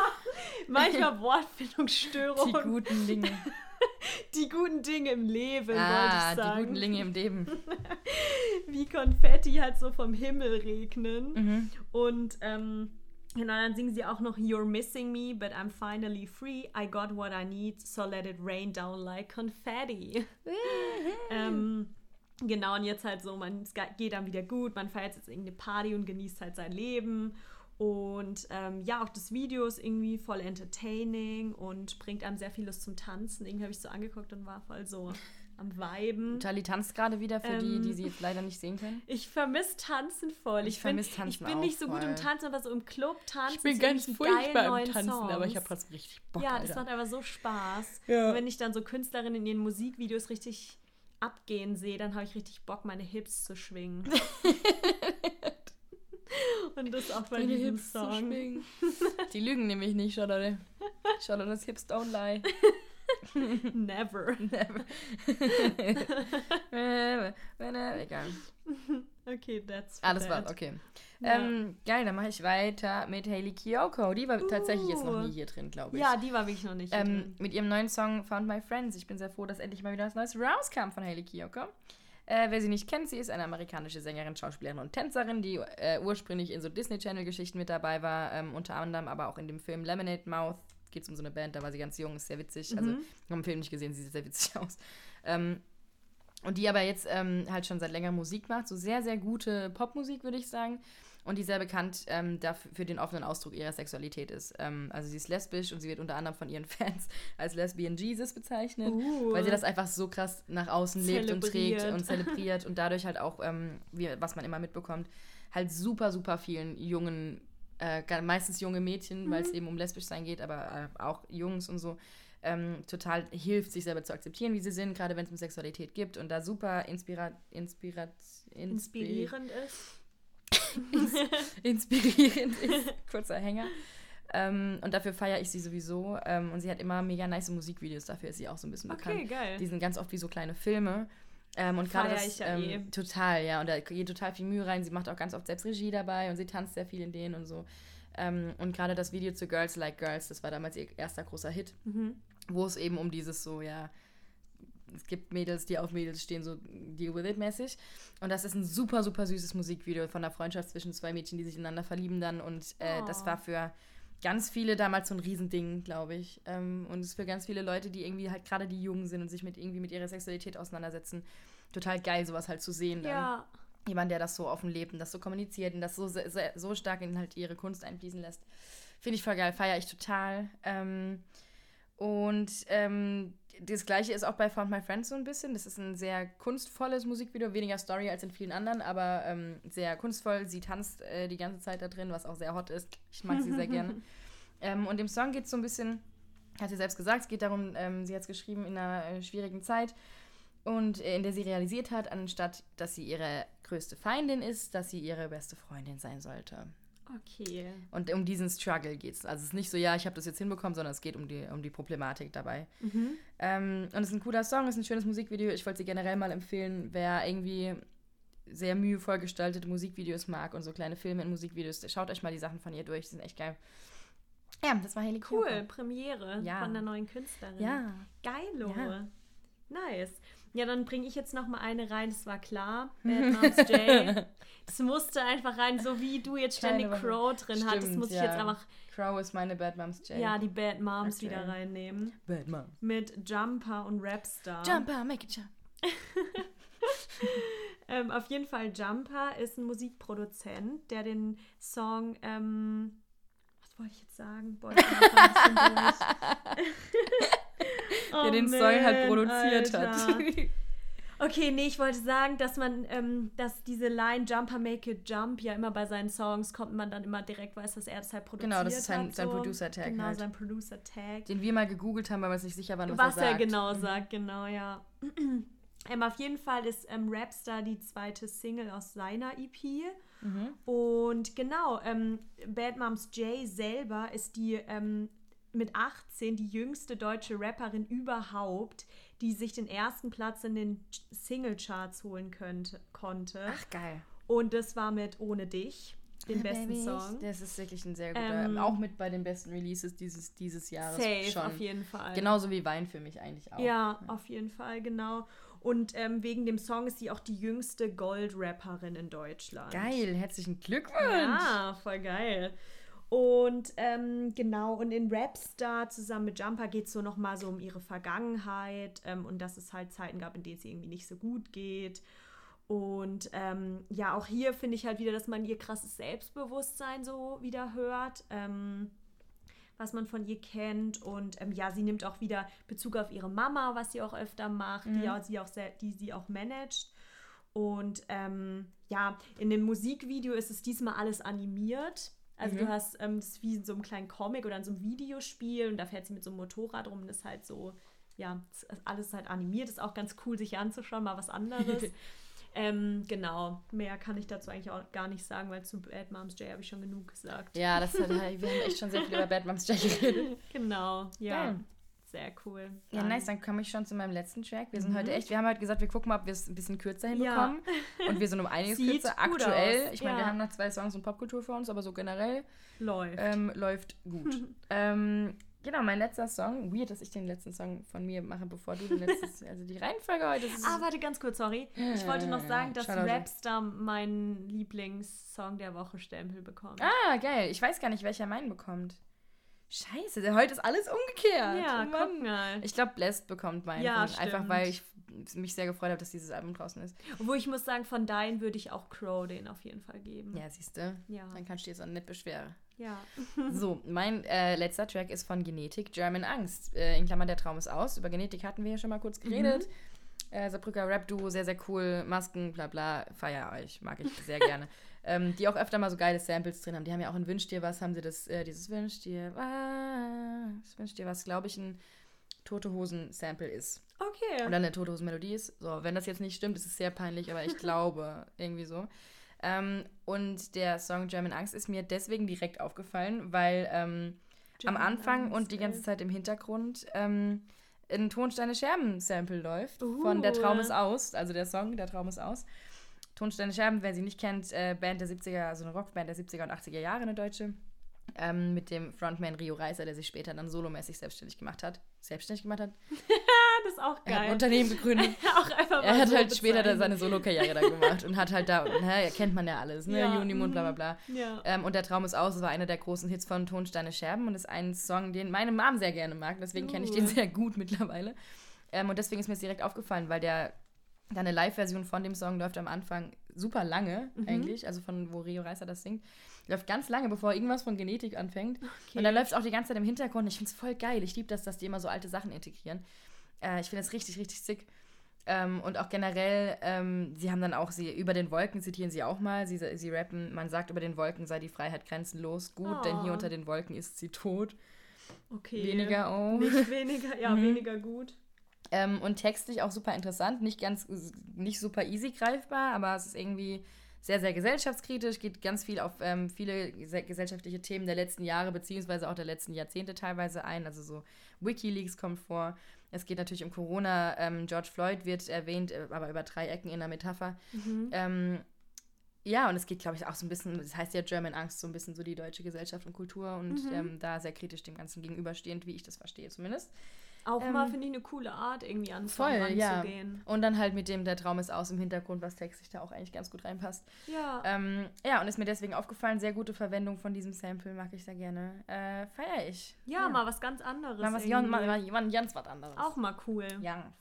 Ja, manchmal Wortfindungsstörungen. Die guten Linge. Die guten Dinge im Leben, ah, wollte ich sagen. die guten Linge im Leben. Wie Konfetti halt so vom Himmel regnen. Mhm. Und ähm, genau, dann singen sie auch noch You're missing me, but I'm finally free. I got what I need, so let it rain down like confetti. ähm, genau, und jetzt halt so, man es geht dann wieder gut, man feiert jetzt irgendeine Party und genießt halt sein Leben. Und ähm, ja, auch das Video ist irgendwie voll entertaining und bringt einem sehr vieles zum Tanzen. Irgendwie habe ich so angeguckt und war voll so am Viben. Charlie tanzt gerade wieder für die, Ähm, die sie jetzt leider nicht sehen können. Ich vermisse Tanzen voll. Ich Ich, vermiss bin, Tanzen ich bin nicht so gut voll. im Tanzen, aber so im Club tanzen. Ich bin ganz furchtbar im Tanzen, aber ich Songs. habe trotzdem richtig Bock. Ja, Alter. das macht aber so Spaß. Ja. Und wenn ich dann so Künstlerinnen in ihren Musikvideos richtig abgehen sehe, dann habe ich richtig Bock, meine Hips zu schwingen. Und das auch bei diesem Hips Song. Die lügen nämlich nicht, Charlotte. Charlotte, Hips don't lie. Never. Never. Egal. Okay, that's Alles that. war's, okay. Ja. Ähm, geil, dann mache ich weiter mit Hailey Kiyoko. Die war tatsächlich jetzt noch Uh. nie hier drin, glaube ich. Ja, die war wirklich noch nicht hier Ähm, drin. mit ihrem neuen Song Found My Friends. Ich bin sehr froh, dass endlich mal wieder was Neues rauskam von Hailey Kiyoko. Äh, wer sie nicht kennt, sie ist eine amerikanische Sängerin, Schauspielerin und Tänzerin, die äh, ursprünglich in so Disney Channel-Geschichten mit dabei war, ähm, unter anderem aber auch in dem Film Lemonade Mouth. Geht es um so eine Band, da war sie ganz jung, ist sehr witzig. Also, Mhm. ich habe den Film nicht gesehen, sie sieht sehr witzig aus. Ähm, und die aber jetzt ähm, halt schon seit längerem Musik macht, so sehr, sehr gute Popmusik, würde ich sagen. Und die sehr bekannt ähm, dafür, für den offenen Ausdruck ihrer Sexualität ist. Ähm, also sie ist lesbisch und sie wird unter anderem von ihren Fans als Lesbian Jesus bezeichnet, Uh. weil sie das einfach so krass nach außen lebt und trägt und zelebriert und dadurch halt auch, ähm, wie, was man immer mitbekommt, halt super, super vielen jungen, äh, meistens junge Mädchen, weil es eben um lesbisch sein geht, aber äh, auch Jungs und so, ähm, total hilft, sich selber zu akzeptieren, wie sie sind, gerade wenn es um Sexualität gibt und da super inspira inspirat inspiri- inspirierend ist. Inspirierend ist. Kurzer Hänger. Ähm, und dafür feiere ich sie sowieso. Ähm, und sie hat immer mega nice Musikvideos, dafür ist sie auch so ein bisschen Okay, bekannt. geil. Die sind ganz oft wie so kleine Filme. Ähm, und gerade das ja ähm, eh. total, ja. Und da geht total viel Mühe rein. Sie macht auch ganz oft selbst Regie dabei und sie tanzt sehr viel in denen und so. Ähm, und gerade das Video zu Girls Like Girls, das war damals ihr erster großer Hit, Mhm. wo es eben um dieses so, ja, es gibt Mädels, die auf Mädels stehen, so Deal with it mäßig. Und das ist ein super, super süßes Musikvideo von der Freundschaft zwischen zwei Mädchen, die sich ineinander verlieben dann. Und äh, das Oh. war für ganz viele damals so ein Riesending, glaube ich. Ähm, und es ist für ganz viele Leute, die irgendwie halt gerade die Jungen sind und sich mit irgendwie mit ihrer Sexualität auseinandersetzen, total geil, sowas halt zu sehen. Dann. Ja. Jemand, der das so offen lebt und das so kommuniziert und das so, sehr, so stark in halt ihre Kunst einfließen lässt. Finde ich voll geil, feiere ich total. Ähm, und ähm, das gleiche ist auch bei Found My Friends so ein bisschen. Das ist ein sehr kunstvolles Musikvideo, weniger Story als in vielen anderen, aber ähm, sehr kunstvoll. Sie tanzt äh, die ganze Zeit da drin, was auch sehr hot ist. Ich mag sie sehr gerne. Ähm, und im Song geht es so ein bisschen, hat sie selbst gesagt, es geht darum, ähm, sie hat es geschrieben in einer äh, schwierigen Zeit und äh, in der sie realisiert hat, anstatt dass sie ihre größte Feindin ist, dass sie ihre beste Freundin sein sollte. Okay. Und um diesen Struggle geht es. Also es ist nicht so, ja, ich habe das jetzt hinbekommen, sondern es geht um die, um die Problematik dabei. Mhm. Ähm, und es ist ein cooler Song, es ist ein schönes Musikvideo. Ich wollte sie generell mal empfehlen, wer irgendwie sehr mühevoll gestaltete Musikvideos mag und so kleine Filme in Musikvideos, schaut euch mal die Sachen von ihr durch, die sind echt geil. Ja, das war Hailey Cool. Premiere Ja. von der neuen Künstlerin. Ja. Geilo. Ja. Nice. Ja, dann bringe ich jetzt noch mal eine rein, das war klar. Bad Moms J. Das musste einfach rein, so wie du jetzt ständig. Crow drin hattest, Stimmt, muss ich ja. jetzt einfach Crow ist meine Bad Moms J. ja, die Bad Moms Aktuell. wieder reinnehmen. Bad Moms. Mit Jumper und Rapstar. Jumper, make it jump. Ähm, auf jeden Fall Jumper ist ein Musikproduzent, der den Song, ähm, was wollte ich jetzt sagen? Boah, ich durch. Der Oh den Song halt man, produziert Alter. hat. Okay, nee, ich wollte sagen, dass man, ähm, dass diese Line Jumper Make It Jump ja immer bei seinen Songs kommt, man dann immer direkt weiß, dass er das halt produziert Genau, das ist sein- hat. sein so. Producer-Tag Genau, halt. sein Producer-Tag. Den wir mal gegoogelt haben, weil wir uns nicht sicher waren, was, Was er er sagt. genau sagt, genau, ja. ähm, auf jeden Fall ist ähm, Rapstar die zweite Single aus seiner EP. Mhm. Und genau, ähm, Bad Moms J selber ist die ähm, mit 18 die jüngste deutsche Rapperin überhaupt, die sich den ersten Platz in den Singlecharts holen könnte, konnte. Ach, geil. Und das war mit Ohne dich. den besten Baby, Song. Das ist wirklich ein sehr guter. Ähm, auch mit bei den besten Releases dieses, dieses Jahres safe, schon. auf jeden Fall. Genauso wie Wein für mich eigentlich auch. Ja, ja. auf jeden Fall, genau. Und ähm, wegen dem Song ist sie auch die jüngste Gold-Rapperin in Deutschland. Geil, herzlichen Glückwunsch. Ja, voll geil. Und ähm, genau, und in Rapstar zusammen mit Jumper geht es so nochmal so um ihre Vergangenheit ähm, und dass es halt Zeiten gab, in denen es irgendwie nicht so gut geht. Und ähm, ja, auch hier finde ich halt wieder, dass man ihr krasses Selbstbewusstsein so wieder hört, ähm, was man von ihr kennt. Und ähm, ja, sie nimmt auch wieder Bezug auf ihre Mama, was sie auch öfter macht, mhm. die, auch, sie auch die sie auch managt. Und ähm, ja, in dem Musikvideo ist es diesmal alles animiert. Also mhm. du hast ähm, das wie in so einem kleinen Comic oder in so einem Videospiel und da fährt sie mit so einem Motorrad rum und ist halt so, ja, alles halt animiert. Ist auch ganz cool, sich anzuschauen, mal was anderes. ähm, genau, mehr kann ich dazu eigentlich auch gar nicht sagen, weil zu Bad Moms J habe ich schon genug gesagt. Ja, das hat, wir haben echt schon sehr viel über Bad Moms J geredet. genau, ja. Geil. Sehr cool. Ja, nice. Dann komme ich schon zu meinem letzten Track. Wir sind mhm. heute echt, wir haben heute gesagt, wir gucken mal, ob wir es ein bisschen kürzer hinbekommen. Ja. Und wir sind um einiges kürzer. Aktuell, aus. ich meine, ja. wir haben noch zwei Songs und Popkultur für uns, aber so generell läuft, ähm, läuft gut. ähm, genau, mein letzter Song. Weird, dass ich den letzten Song von mir mache, bevor du den letzten. also die Reihenfolge heute. Ist ah, warte ganz kurz, sorry. Ich wollte noch sagen, dass Rapstar meinen Lieblingssong der Woche Stempel bekommt. Ah, geil. Ich weiß gar nicht, welcher meinen bekommt. Scheiße, heute ist alles umgekehrt. Ja, oh guck mal. Ich glaube, Blessed bekommt meinen. Ja, einfach weil ich mich sehr gefreut habe, dass dieses Album draußen ist. Obwohl ich muss sagen, von deinen würde ich auch Crow den auf jeden Fall geben. Ja, siehst du. Ja. Dann kannst du dir so nicht beschweren. Ja. so, mein äh, letzter Track ist von Genetik, German Angst. Äh, in Klammern, der Traum ist aus. Über Genetik hatten wir ja schon mal kurz geredet. Mhm. Äh, Saarbrücker Rap-Duo, sehr, sehr cool. Masken, bla bla. Feier euch, mag ich sehr gerne. Ähm, die auch öfter mal so geile Samples drin haben. Die haben ja auch in Wünsch dir was, haben sie das, äh, dieses Wünsch dir was, Wünsch dir was, glaube ich, ein Tote Hosen-Sample ist. Okay. Oder eine Tote Hosen-Melodie ist. So, wenn das jetzt nicht stimmt, ist es sehr peinlich, aber ich glaube irgendwie so. Ähm, und der Song German Angst ist mir deswegen direkt aufgefallen, weil ähm, am Anfang Angst, und die ganze Zeit im Hintergrund ähm, ein Tonsteine Scherben Sample läuft uh. von Der Traum ist aus, also der Song Der Traum ist aus. Tonsteine Scherben, wer sie nicht kennt, äh, Band der 70er, also eine Rockband der 70er und 80er Jahre, eine deutsche. Ähm, mit dem Frontman Rio Reiser, der sich später dann solomäßig selbstständig gemacht hat. Selbstständig gemacht hat? das ist auch geil. Er hat ein Unternehmen gegründet. auch einfach er hat so halt später da seine Solo-Karriere da gemacht und hat halt da, ne, kennt man ja alles, ne? Ja. Junimund, bla bla bla. Ja. Ähm, und der Traum ist aus, das war einer der großen Hits von Tonsteine Scherben und ist ein Song, den meine Mom sehr gerne mag, deswegen uh. kenne ich den sehr gut mittlerweile. Ähm, und deswegen ist mir es direkt aufgefallen, weil der da eine Live-Version von dem Song läuft am Anfang super lange mhm. eigentlich, also von wo Rio Reiser das singt. Läuft ganz lange, bevor irgendwas von Genetik anfängt. Okay. Und dann läuft es auch die ganze Zeit im Hintergrund. Ich finde es voll geil. Ich liebe das, dass die immer so alte Sachen integrieren. Äh, ich finde das richtig, richtig sick. Ähm, und auch generell, ähm, sie haben dann auch, sie über den Wolken zitieren sie auch mal. Sie, sie rappen, man sagt, über den Wolken sei die Freiheit grenzenlos gut, oh. denn hier oh. unter den Wolken ist sie tot. Okay. Weniger, oh. Nicht weniger, ja, mhm. weniger gut. Ähm, und textlich auch super interessant, nicht ganz, nicht super easy greifbar, aber es ist irgendwie sehr, sehr gesellschaftskritisch, geht ganz viel auf ähm, viele gesellschaftliche Themen der letzten Jahre, beziehungsweise auch der letzten Jahrzehnte teilweise ein. Also so Wikileaks kommt vor. Es geht natürlich um Corona. Ähm, George Floyd wird erwähnt, äh, aber über drei Ecken in der Metapher. Mhm. Ähm, ja, und es geht, glaube ich, auch so ein bisschen, das heißt ja German Angst, so ein bisschen so die deutsche Gesellschaft und Kultur und mhm. ähm, da sehr kritisch dem Ganzen gegenüberstehend, wie ich das verstehe zumindest. Auch ähm, mal, finde ich, eine coole Art, irgendwie an voll, ranzugehen. Ja. Und dann halt mit dem, der Traum ist aus im Hintergrund, was textlich da auch eigentlich ganz gut reinpasst. Ja. Ähm, ja, und ist mir deswegen aufgefallen, sehr gute Verwendung von diesem Sample, mag ich sehr gerne. Äh, Feier ich. Ja, ja, mal was ganz anderes. Mal was, Jan, mal, mal, ganz was anderes. Auch mal cool. Ja.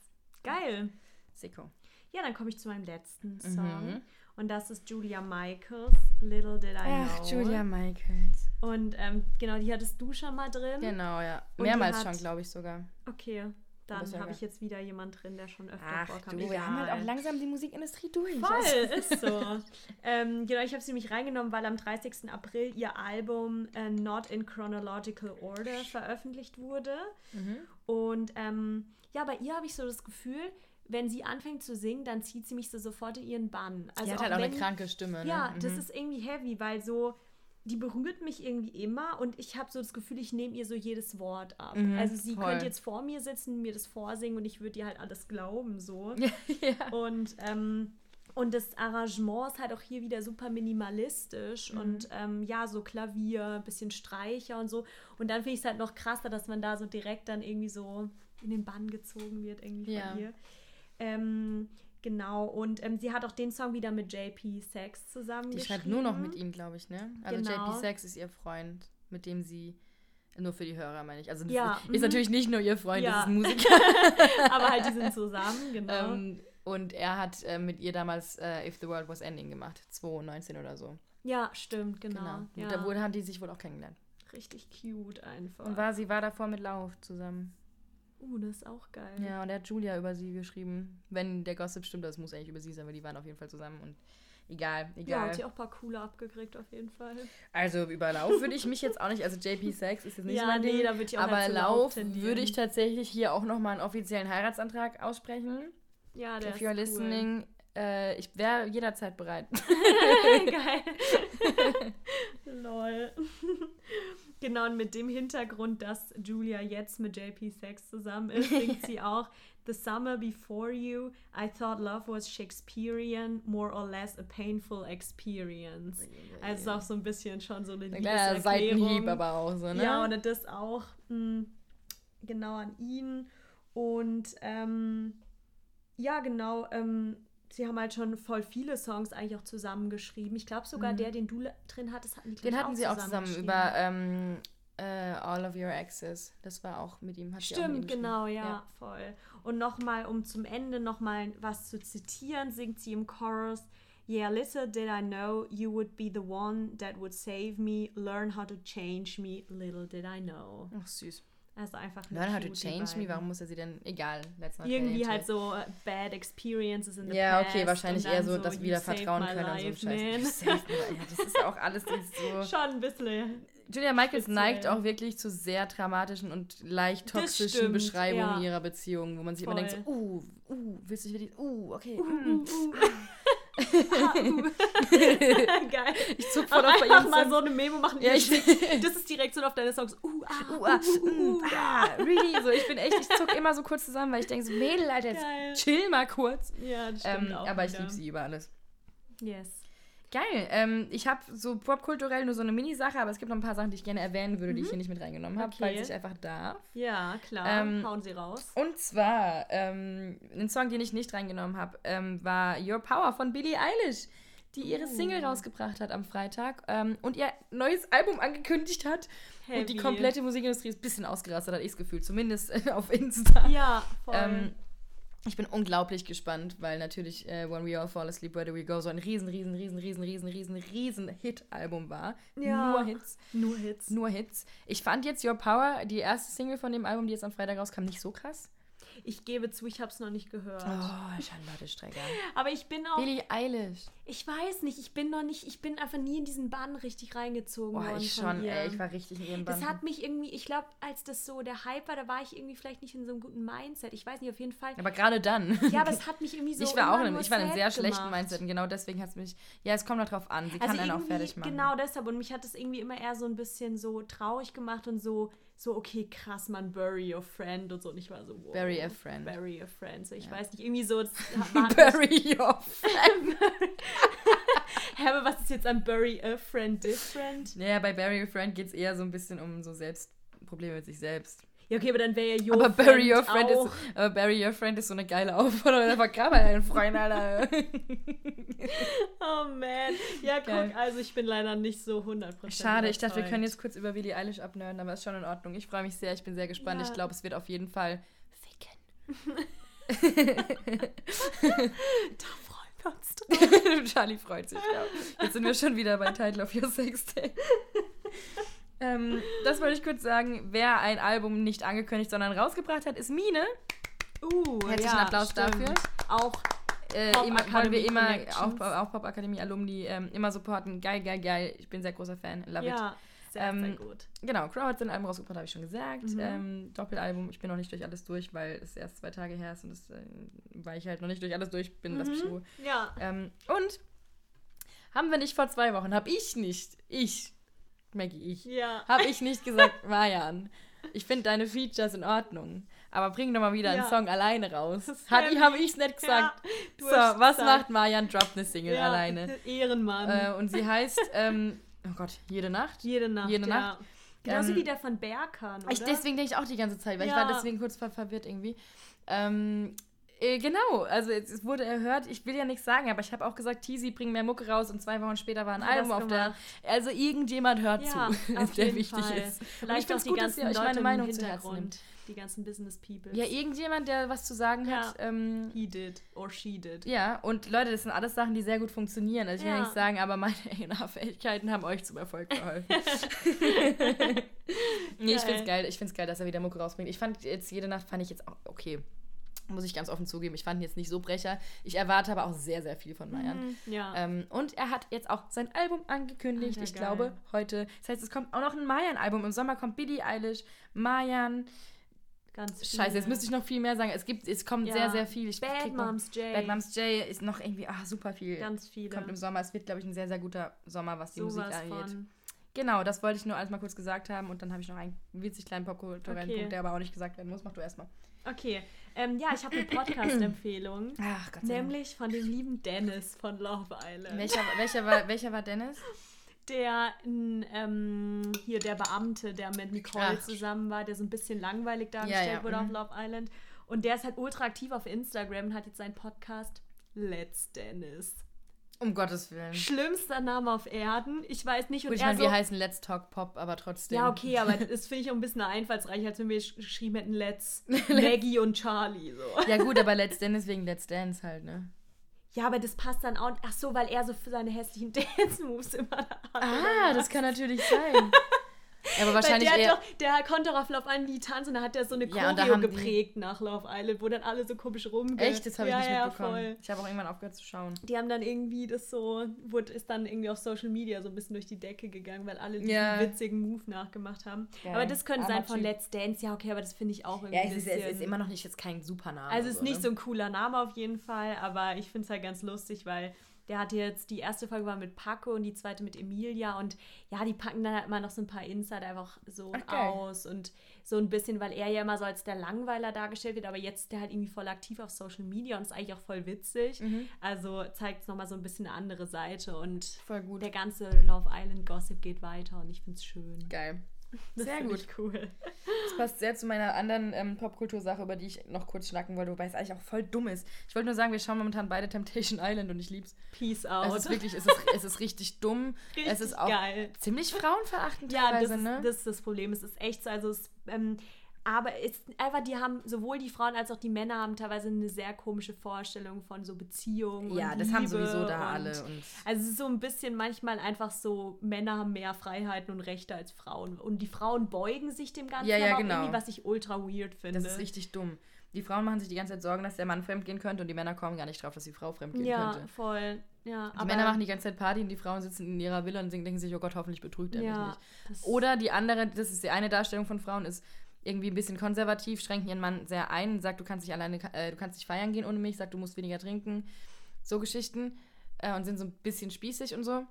Geil. Sicko. Ja, dann komme ich zu meinem letzten Song. Mhm. Und das ist Julia Michaels, Little Did I Ach, Know. Julia Michaels. Und ähm, genau, die hattest du schon mal drin. Genau, ja. Mehrmals hat, schon, glaube ich sogar. Okay, dann habe ich jetzt wieder jemand drin, der schon öfter Ach, vorkam. Du, wir haben halt auch langsam die Musikindustrie durch. Voll, ist so. ähm, genau, ich habe sie nämlich reingenommen, weil am 30. April ihr Album äh, Not in Chronological Order veröffentlicht wurde. Mhm. Und ähm, ja, bei ihr habe ich so das Gefühl, wenn sie anfängt zu singen, dann zieht sie mich so sofort in ihren Bann. Also sie hat halt auch wenn, eine kranke Stimme. Ne? Ja, mhm. das ist irgendwie heavy, weil so, die berührt mich irgendwie immer und ich habe so das Gefühl, ich nehme ihr so jedes Wort ab. Mhm, also sie voll. könnte jetzt vor mir sitzen, mir das vorsingen und ich würde ihr halt alles glauben, so. ja. Und ähm, Und das Arrangement ist halt auch hier wieder super minimalistisch Mhm. und ähm, ja, so Klavier, bisschen Streicher und so. Und dann finde ich es halt noch krasser, dass man da so direkt dann irgendwie so in den Bann gezogen wird, irgendwie Ja. von ihr. Ähm, genau, und ähm, sie hat auch den Song wieder mit JP Sex zusammen Die schreibt nur noch mit ihm, glaube ich, ne? Also Genau. JP Sex ist ihr Freund, mit dem sie. Nur für die Hörer, meine ich. Also, Ja, ist, ist mhm. natürlich nicht nur ihr Freund, Ja. das ist ein Musiker. Aber halt, die sind zusammen, genau. ähm, und er hat äh, mit ihr damals äh, If the World Was Ending gemacht. 2019 oder so. ja, stimmt, genau. Genau. Ja. Und da wurde, haben die sich wohl auch kennengelernt. Richtig cute einfach. Und war, sie war davor mit Lauf zusammen. Uh, das ist auch geil. Ja, und er hat Julia über sie geschrieben. Wenn der Gossip stimmt, das muss eigentlich über sie sein, weil die waren auf jeden Fall zusammen. Und egal, Ja, egal. hat sie auch ein paar coole abgekriegt auf jeden Fall. Also über Lauf würde ich mich jetzt auch nicht, also JP Sex ist jetzt nicht Ja, so mein nee, Ding, da würde ich auch aber halt Lauf würde ich tatsächlich hier auch nochmal einen offiziellen Heiratsantrag aussprechen. Ja, der If ist you're cool. listening, äh, ich wäre jederzeit bereit. Geil. Lol. Genau, und mit dem Hintergrund, dass Julia jetzt mit JP Sex zusammen ist, singt sie auch The summer before you, I thought love was Shakespearean, more or less a painful experience. Also auch so ein bisschen schon so eine Ein kleiner Seitenhieb Liebeserklärung. aber auch so, ne? Ja, und das auch mh, genau an ihn. Und ähm, ja, genau, ähm, sie haben halt schon voll viele Songs eigentlich auch zusammengeschrieben. Ich glaube sogar, der, den du drin hattest, hatten die Mhm. Den hatten sie auch zusammen über ähm, äh, All of Your Exes. Das war auch mit ihm. Hat auch ihm Stimmt, geschrieben. genau, ja, voll. Und nochmal, um zum Ende nochmal was zu zitieren, singt sie im Chorus. Yeah, little did I know you would be the one that would save me, learn how to change me, little did I know. Ach, süß. Also einfach Learn how to change me, warum muss er sie denn? Egal, let's not Irgendwie halt so äh, bad experiences in the Ja, past. okay, wahrscheinlich eher so, dass wir wieder vertrauen können und so ein life, Scheiß. man. Life. Ja, das ist auch alles so. Schon ein bisschen. Julia Michaels Speziell. neigt auch wirklich zu sehr dramatischen und leicht toxischen stimmt, Beschreibungen ja. ihrer Beziehung, wo man sich immer Voll. denkt, so, uh, uh, willst du dich wirklich, uh, okay. Uh, mm. uh, uh. Ah, uh. Geil. Ich zuck voll auf bei mal so eine Memo machen. Ja, ich- das ist die Reaktion auf deine Songs. Uh, ah, Uh, ah, uh, uh, mm, ah, really? So, ich bin echt, ich zuck immer so kurz zusammen, weil ich denke so, Mädel, Alter, jetzt Geil. chill mal kurz. Ja, das stimmt Ähm, auch aber ich wieder. liebe sie über alles. Yes. Geil. Ähm, ich habe so popkulturell nur so eine Mini-Sache, aber es gibt noch ein paar Sachen, die ich gerne erwähnen würde, die ich hier nicht mit reingenommen habe, Mhm. Okay. falls ich einfach darf. Ja, klar. Ähm, Hauen sie raus. Und zwar, ähm, ein Song, den ich nicht reingenommen habe, ähm, war Your Power von Billie Eilish, die ihre Oh. Single rausgebracht hat am Freitag ähm, und ihr neues Album angekündigt hat. Und die Heavy. komplette Musikindustrie ist ein bisschen ausgerastet, hat ich das Gefühl, zumindest auf Insta. Ja, voll. Ich bin unglaublich gespannt, weil natürlich äh, When We All Fall Asleep, Where Do We Go so ein riesen, riesen, riesen, riesen, riesen, riesen, riesen Hit-Album war. Ja. Nur Hits. Nur Hits. Nur Hits. Ich fand jetzt Your Power, die erste Single von dem Album, die jetzt am Freitag rauskam, nicht so krass. Ich gebe zu, ich habe es noch nicht gehört. Oh, Charlotte Strecker. Aber ich bin auch, Billie Eilish. ich weiß nicht, ich bin noch nicht, ich bin einfach nie in diesen Bann richtig reingezogen Boah, worden ich schon, ihr. ey, ich war richtig in ihrem Bann. Das hat mich irgendwie, ich glaube, als das so der Hype war, da war ich irgendwie vielleicht nicht in so einem guten Mindset. Ich weiß nicht, auf jeden Fall. aber gerade dann. Ja, aber es hat mich irgendwie so. ich war auch in, nur ich war in einem sehr schlechten gemacht. Mindset und genau deswegen hat es mich. Ja, es kommt noch drauf an. Sie Also kann einen auch fertig machen. Genau deshalb. Und mich hat das irgendwie immer eher so ein bisschen so traurig gemacht und so, so okay, krass, man, bury your friend und so. Und ich war so, wow. Bury a friend. Bury a friend. So, ich Ja. weiß nicht, irgendwie so. Bury your Hä, aber was ist jetzt an bury a friend different? Naja, bei Bury Your Friend geht es eher so ein bisschen um so Selbstprobleme mit sich selbst. Ja, okay, aber dann wäre ja your aber Bury Your Friend auch. ist, aber Bury Your Friend ist so eine geile Aufforderung. Einfach grab mal deinen Freund, Alter. Oh man. Ja, Geil. guck, also ich bin leider nicht so 100% Schade, ich dachte, wir können jetzt kurz über Billie Eilish abnörden, aber ist schon in Ordnung. Ich freue mich sehr, ich bin sehr gespannt. Ja. Ich glaube, es wird auf jeden Fall ficken. Da freuen wir uns drauf. Charlie freut sich, ja. Jetzt sind wir schon wieder bei Title of Your Sex Day. Ähm, das wollte ich kurz sagen. Wer ein Album nicht angekündigt, sondern rausgebracht hat, ist Mine. Uh, Herzlichen Applaus dafür. Auch Äh, Pop immer, wollen wir immer, auch, auch Pop Akademie Alumni, ähm, immer supporten. Geil, geil, geil. Ich bin sehr großer Fan. Love it. ja, sehr, Ähm, sehr gut. Genau, Crow hat sein Album rausgebracht, habe ich schon gesagt. Mhm. Ähm, Doppelalbum, ich bin noch nicht durch alles durch, weil es erst zwei Tage her ist und das, äh, weil ich halt noch nicht durch alles durch bin, lass mich Ruhe. Ja. Ähm, und haben wir nicht vor zwei Wochen, habe ich nicht, ich, Maggie, ich, Ja. habe ich nicht gesagt, Marian, ich finde deine Features in Ordnung. Aber bring doch mal wieder Ja. einen Song alleine raus. Hat, habe lieb. ich's nicht Ja, gesagt. du so, was gesagt. macht Marian? Droppt eine Single Ja, alleine. Ehrenmann. Äh, und sie heißt, ähm, oh Gott, Jede Nacht. jede Nacht. jede ja. Nacht. Genauso Ähm, wie der von Berkan, oder? Ich, deswegen denke ich auch die ganze Zeit, weil ich Ja. war deswegen kurz ver verwirrt irgendwie. Ähm, äh, genau, also es, wurde erhört, ich will ja nichts sagen, aber ich habe auch gesagt, Teasy bringt mehr Mucke raus und zwei Wochen später war ein Album auf der. Also irgendjemand hört ja, zu, der wichtig Fall. ist. Und ich Vielleicht auch die gut, dass ganzen ihr euch meine Meinung zu Herzen Hintergrund, die ganzen Business People. Ja, irgendjemand, der was zu sagen Ja. hat. Ähm, He did or she did. ja, und Leute, das sind alles Sachen, die sehr gut funktionieren. Also ich will Ja. nichts sagen, aber meine A&R-Fähigkeiten haben euch zum Erfolg geholfen. nee, ich find's Geil. geil. Ich find's geil, dass er wieder Mucke rausbringt. Ich fand jetzt jede Nacht fand ich jetzt auch okay. Muss ich ganz offen zugeben. Ich fand ihn jetzt nicht so brecher. Ich erwarte aber auch sehr, sehr viel von Mayan. Mhm, ja. Ähm, und er hat jetzt auch sein Album angekündigt. Alter, ich geil. glaube, heute. Das heißt, es kommt auch noch ein Mayan-Album. Im Sommer kommt Billie Eilish, Mayan. Ganz Scheiße, jetzt müsste ich noch viel mehr sagen. Es gibt, es kommt Ja. sehr, sehr viel. Ich Bad Moms J. Bad Moms J ist noch irgendwie, ah, super viel. Ganz viele. Kommt im Sommer. Es wird, glaube ich, ein sehr, sehr guter Sommer, was die Sowas Musik angeht. von. Genau, das wollte ich nur alles mal kurz gesagt haben. Und dann habe ich noch einen winzig kleinen popkulturellen Okay. Punkt, der aber auch nicht gesagt werden muss. Mach du erstmal. Okay. Ähm, ja, ich habe eine Podcast-Empfehlung. Ach Gott sei Dank. Nämlich von dem lieben Dennis von Love Island. Welcher, welcher, war, welcher war Dennis? Der ähm, hier der Beamte, der mit Nicole Ach. zusammen war, der so ein bisschen langweilig dargestellt Ja, ja, wurde mhm. auf Love Island. Und der ist halt ultra aktiv auf Instagram und hat jetzt seinen Podcast Let's Dennis. Um Gottes Willen. Schlimmster Name auf Erden. Ich weiß nicht. Und ich meine, so, wir heißen Let's Talk Pop, aber trotzdem. ja, okay, aber das finde ich auch ein bisschen einfallsreicher, als wenn wir sch- geschrieben hätten Let's Maggie und Charlie. So. Ja, gut, aber Let's Dance wegen Let's Dance halt, ne? Ja, aber das passt dann auch. Ach so, weil er so für seine hässlichen Dance-Moves immer da hat. Ah, das kann natürlich sein. Aber wahrscheinlich der, eher. doch, der konnte doch auf Love Island die tanzen und da hat er so eine Ja, Choreo haben die- geprägt nach Love Island, wo dann alle so komisch rumgehen. Echt, das habe ich ja, nicht ja, mitbekommen. Voll. Ich habe auch irgendwann aufgehört zu schauen. Die haben dann irgendwie das so, wurde, ist dann irgendwie auf Social Media so ein bisschen durch die Decke gegangen, weil alle diesen Ja. witzigen Move nachgemacht haben. Geil. Aber das könnte Armer sein von. Let's Dance. Ja, okay, aber das finde ich auch irgendwie Ja, es ist, es ist immer noch nicht jetzt kein super Name. Also es ist nicht ne? so ein cooler Name auf jeden Fall, aber ich finde es halt ganz lustig, weil der hatte jetzt, die erste Folge war mit Paco und die zweite mit Emilia und ja, die packen dann halt immer noch so ein paar Insider einfach so geil. aus und so ein bisschen, weil er ja immer so als der Langweiler dargestellt wird, aber jetzt ist der halt irgendwie voll aktiv auf Social Media und ist eigentlich auch voll witzig. Mhm. Also zeigt es nochmal so ein bisschen eine andere Seite und der ganze Love Island Gossip geht weiter und ich finde es schön. Geil. Das Sehr gut. Ich cool. Das passt sehr zu meiner anderen ähm, Popkultursache, über die ich noch kurz schnacken wollte, wobei es eigentlich auch voll dumm ist. Ich wollte nur sagen, wir schauen momentan beide Temptation Island und ich lieb's. Peace out. Es ist wirklich, es ist, es ist richtig dumm. Richtig es ist auch geil. ziemlich frauenverachtend Ja, das teilweise, ist, ne? das ist das Problem. Es ist echt so. Also es, ähm, aber es einfach, die haben, sowohl die Frauen als auch die Männer haben teilweise eine sehr komische Vorstellung von so Beziehungen. ja, das haben Liebe sowieso da und, alle. Und Also es ist so ein bisschen manchmal einfach so, Männer haben mehr Freiheiten und Rechte als Frauen. Und die Frauen beugen sich dem Ganzen, Ja, ja, aber genau. irgendwie, was ich ultra weird finde. das ist richtig dumm. Die Frauen machen sich die ganze Zeit Sorgen, dass der Mann fremdgehen könnte und die Männer kommen gar nicht drauf, dass die Frau fremdgehen Ja, könnte. voll. Ja, Die Männer machen die ganze Zeit Party und die Frauen sitzen in ihrer Villa und denken sich, oh Gott, hoffentlich betrügt er mich ja, nicht. das- Oder die andere, das ist die eine Darstellung von Frauen, ist irgendwie ein bisschen konservativ, schränken ihren Mann sehr ein, sagt, du kannst nicht alleine, äh, du kannst nicht feiern gehen ohne mich, sagt, du musst weniger trinken. So Geschichten. Äh, und sind so ein bisschen spießig und so.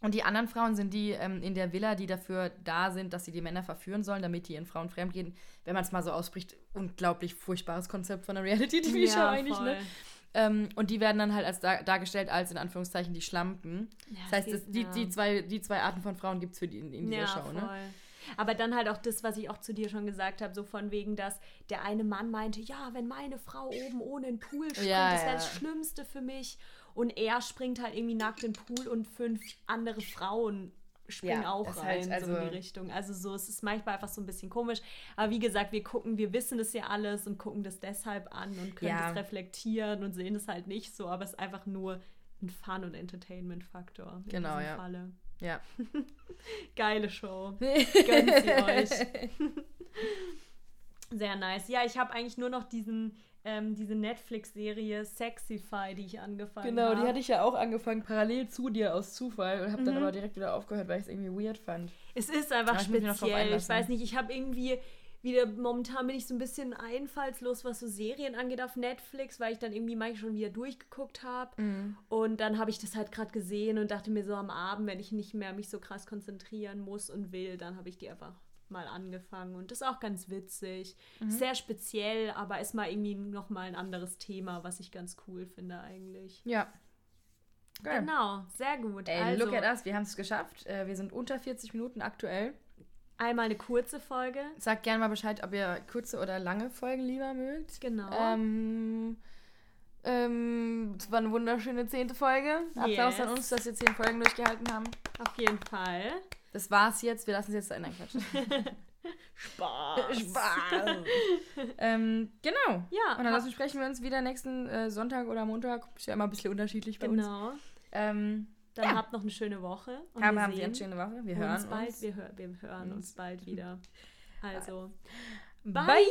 Und die anderen Frauen sind die ähm, in der Villa, die dafür da sind, dass sie die Männer verführen sollen, damit die ihren Frauen fremdgehen. Wenn man es mal so ausspricht, unglaublich furchtbares Konzept von einer Reality-TV-Show ja, eigentlich, ne? voll. Ähm, und die werden dann halt als dar dargestellt als in Anführungszeichen die Schlampen. Ja, das heißt, das, die, die, zwei, die zwei Arten von Frauen gibt es für die in, in dieser ja, Show, voll. ne? Aber dann halt auch das, was ich auch zu dir schon gesagt habe, so von wegen, dass der eine Mann meinte, ja, wenn meine Frau oben ohne den Pool springt, Ja, das wäre ja. das Schlimmste für mich. Und er springt halt irgendwie nackt in den Pool und fünf andere Frauen springen Ja, auch rein, halt, so also- in die Richtung. Also so, es ist manchmal einfach so ein bisschen komisch. Aber wie gesagt, wir gucken, wir wissen das ja alles und gucken das deshalb an und können Ja. das reflektieren und sehen es halt nicht so, aber es ist einfach nur ein Fun- und Entertainment-Faktor. in Genau, diesem ja. Falle. Ja. Geile Show. Gönnt sie euch. Sehr nice. Ja, ich habe eigentlich nur noch diesen, ähm, diese Netflix-Serie Sexify, die ich angefangen Genau, habe. die hatte ich ja auch angefangen, parallel zu dir aus Zufall und habe dann Mhm. aber direkt wieder aufgehört, weil ich es irgendwie weird fand. Es ist einfach ich drauf speziell. Ich einlassen. weiß nicht, ich habe irgendwie wieder, momentan bin ich so ein bisschen einfallslos, was so Serien angeht auf Netflix, weil ich dann irgendwie manchmal schon wieder durchgeguckt habe. Mhm. Und dann habe ich das halt gerade gesehen und dachte mir so am Abend, wenn ich nicht mehr mich so krass konzentrieren muss und will, dann habe ich die einfach mal angefangen und das ist auch ganz witzig. Mhm. Sehr speziell, aber ist mal irgendwie nochmal ein anderes Thema, was ich ganz cool finde eigentlich. Ja. Geil. Genau, sehr gut. Ey, also, look at us, wir haben es geschafft. Äh, wir sind unter 40 Minuten aktuell. Einmal eine kurze Folge. Sagt gerne mal Bescheid, ob ihr kurze oder lange Folgen lieber mögt. Genau. Ähm, ähm, es war eine wunderschöne zehnte Folge. Applaus Yes. an uns, dass wir zehn Folgen durchgehalten haben. Auf jeden Fall. Das war's jetzt. Wir lassen es jetzt ein. Quatsch. Spaß. Spaß. ähm, genau. Ja, Und ansonsten sprechen wir uns wieder nächsten äh, Sonntag oder Montag. Ist ja immer ein bisschen unterschiedlich bei uns. genau. Ähm, Dann Ja. habt noch eine schöne Woche. Und haben, wir haben sehen eine schöne Woche. Wir uns hören bald. uns. Wir, hör, wir hören uns bald wieder. Also, Bye. bye.